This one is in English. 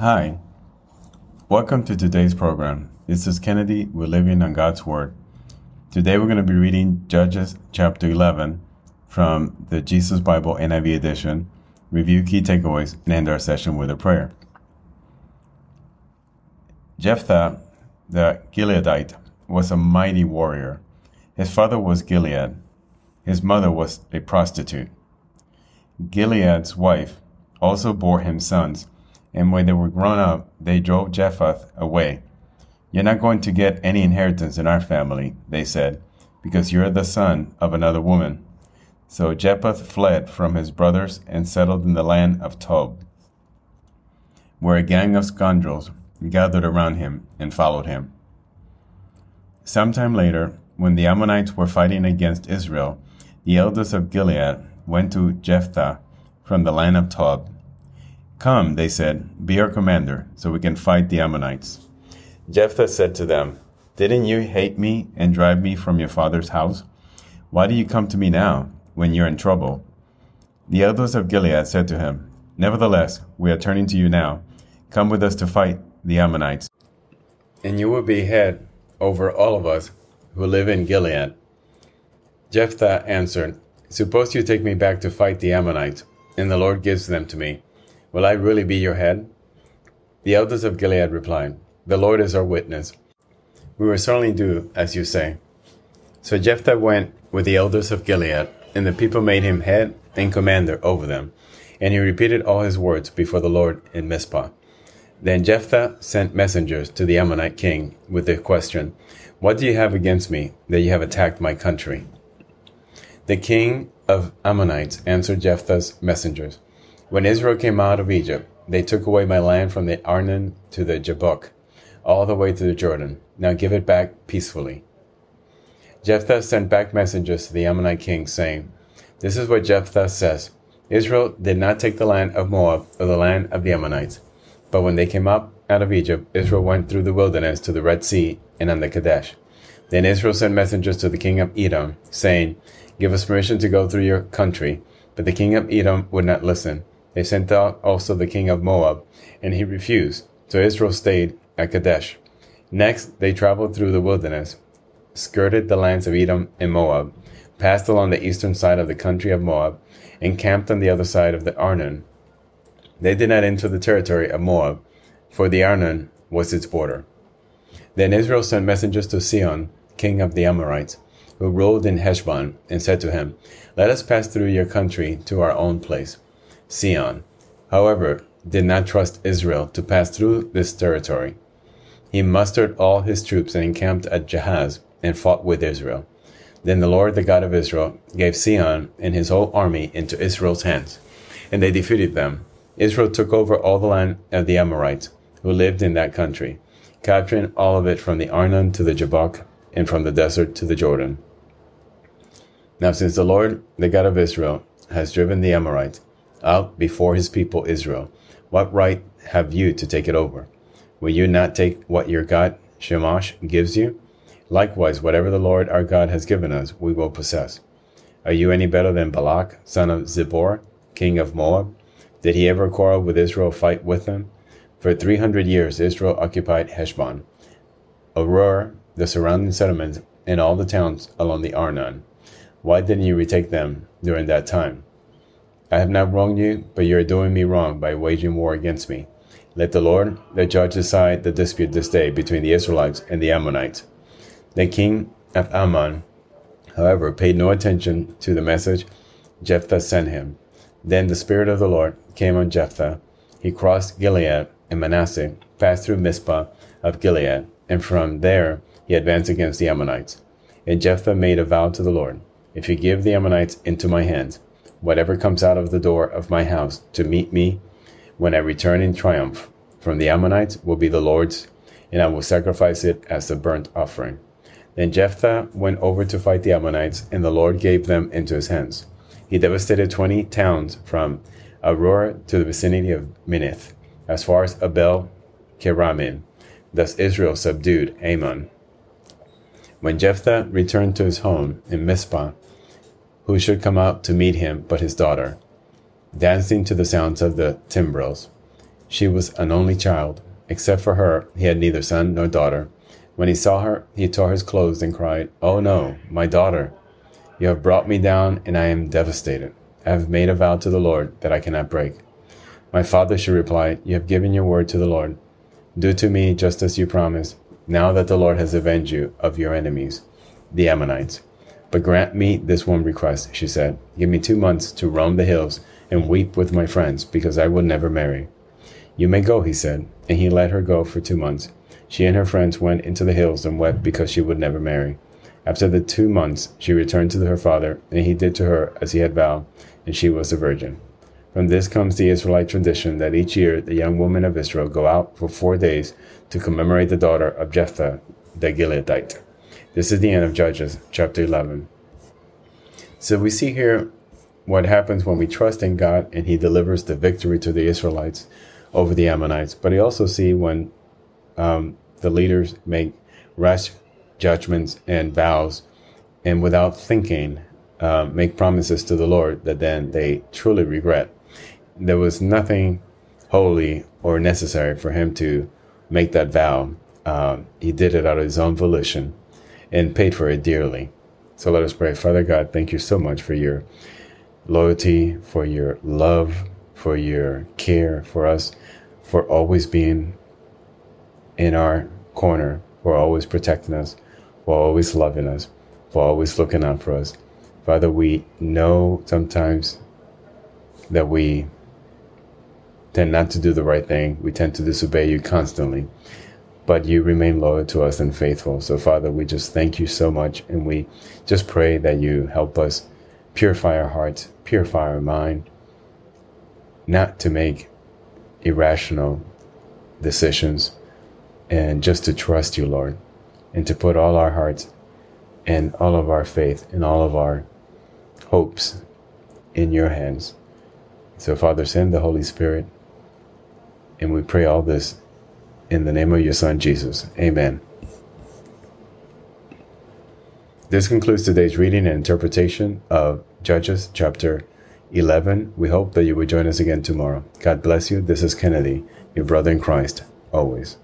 Hi, welcome to today's program. This is Kennedy. We're living on God's Word. Today we're going to be reading Judges chapter 11 from the Jesus Bible NIV edition, review key takeaways, and end our session with a prayer. Jephthah, the Gileadite, was a mighty warrior. His father was Gilead. His mother was a prostitute. Gilead's wife also bore him sons and when they were grown up, they drove Jephthah away. You're not going to get any inheritance in our family, they said, because you're the son of another woman. So Jephthah fled from his brothers and settled in the land of Tob, where a gang of scoundrels gathered around him and followed him. Sometime later, when the Ammonites were fighting against Israel, the elders of Gilead went to Jephthah from the land of Tob Come, they said, be our commander, so we can fight the Ammonites. Jephthah said to them, Didn't you hate me and drive me from your father's house? Why do you come to me now, when you're in trouble? The elders of Gilead said to him, Nevertheless, we are turning to you now. Come with us to fight the Ammonites. And you will be head over all of us who live in Gilead. Jephthah answered, Suppose you take me back to fight the Ammonites, and the Lord gives them to me. Will I really be your head? The elders of Gilead replied, The Lord is our witness. We will certainly do as you say. So Jephthah went with the elders of Gilead, and the people made him head and commander over them. And he repeated all his words before the Lord in Mizpah. Then Jephthah sent messengers to the Ammonite king with the question, What do you have against me that you have attacked my country? The king of Ammonites answered Jephthah's messengers, when Israel came out of Egypt, they took away my land from the Arnon to the Jabbok, all the way to the Jordan. Now give it back peacefully. Jephthah sent back messengers to the Ammonite king, saying, This is what Jephthah says Israel did not take the land of Moab or the land of the Ammonites. But when they came up out of Egypt, Israel went through the wilderness to the Red Sea and on the Kadesh. Then Israel sent messengers to the king of Edom, saying, Give us permission to go through your country. But the king of Edom would not listen. They sent out also the king of Moab, and he refused. So Israel stayed at Kadesh. Next, they traveled through the wilderness, skirted the lands of Edom and Moab, passed along the eastern side of the country of Moab, and camped on the other side of the Arnon. They did not enter the territory of Moab, for the Arnon was its border. Then Israel sent messengers to Sihon, king of the Amorites, who ruled in Heshbon, and said to him, Let us pass through your country to our own place. Sihon, however, did not trust Israel to pass through this territory. He mustered all his troops and encamped at Jahaz and fought with Israel. Then the Lord, the God of Israel, gave Sihon and his whole army into Israel's hands, and they defeated them. Israel took over all the land of the Amorites, who lived in that country, capturing all of it from the Arnon to the Jabbok, and from the desert to the Jordan. Now, since the Lord, the God of Israel, has driven the Amorites, out before his people Israel. What right have you to take it over? Will you not take what your God, Chemosh, gives you? Likewise, whatever the Lord our God has given us, we will possess. Are you any better than Balak, son of Zippor, king of Moab? Did he ever quarrel with Israel, fight with them? For three hundred years Israel occupied Heshbon, Aroer, the surrounding settlements, and all the towns along the Arnon. Why didn't you retake them during that time? I have not wronged you, but you are doing me wrong by waging war against me. Let the Lord, the judge, decide the dispute this day between the Israelites and the Ammonites. The king of Ammon, however, paid no attention to the message Jephthah sent him. Then the Spirit of the Lord came on Jephthah. He crossed Gilead and Manasseh, passed through Mizpah of Gilead, and from there he advanced against the Ammonites. And Jephthah made a vow to the Lord If you give the Ammonites into my hands, whatever comes out of the door of my house to meet me when I return in triumph from the Ammonites will be the Lord's, and I will sacrifice it as a burnt offering. Then Jephthah went over to fight the Ammonites, and the Lord gave them into his hands. He devastated twenty towns from Aroer to the vicinity of Minnith, as far as Abel Keramim. Thus Israel subdued Ammon. When Jephthah returned to his home in Mizpah, who should come out to meet him but his daughter, dancing to the sounds of the timbrels. She was an only child. Except for her, he had neither son nor daughter. When he saw her, he tore his clothes and cried, Oh no, my daughter! You have brought me down, and I am devastated. I have made a vow to the Lord that I cannot break. My father, she replied, You have given your word to the Lord. Do to me just as you promised, now that the Lord has avenged you of your enemies, the Ammonites. But grant me this one request, she said. Give me two months to roam the hills and weep with my friends, because I will never marry. You may go, he said, and he let her go for two months. She and her friends went into the hills and wept because she would never marry. After the two months, she returned to her father, and he did to her as he had vowed, and she was a virgin. From this comes the Israelite tradition that each year the young women of Israel go out for four days to commemorate the daughter of Jephthah the Gileadite. This is the end of Judges, chapter 11. So we see here what happens when we trust in God and He delivers the victory to the Israelites over the Ammonites. But we also see when um, the leaders make rash judgments and vows and without thinking uh, make promises to the Lord that then they truly regret. There was nothing holy or necessary for him to make that vow. Um, he did it out of his own volition and paid for it dearly. So let us pray. Father God, thank you so much for your loyalty, for your love, for your care for us, for always being in our corner, for always protecting us, for always loving us, for always looking out for us. Father, we know sometimes that we tend not to do the right thing. We tend to disobey you constantly but you remain loyal to us and faithful. So, Father, we just thank you so much. And we just pray that you help us purify our hearts, purify our mind, not to make irrational decisions, and just to trust you, Lord, and to put all our hearts and all of our faith and all of our hopes in your hands. So, Father, send the Holy Spirit. And we pray all this in the name of your Son, Jesus. Amen. This concludes today's reading and interpretation of Judges chapter 11. We hope that you will join us again tomorrow. God bless you. This is Kennedy, your brother in Christ, always.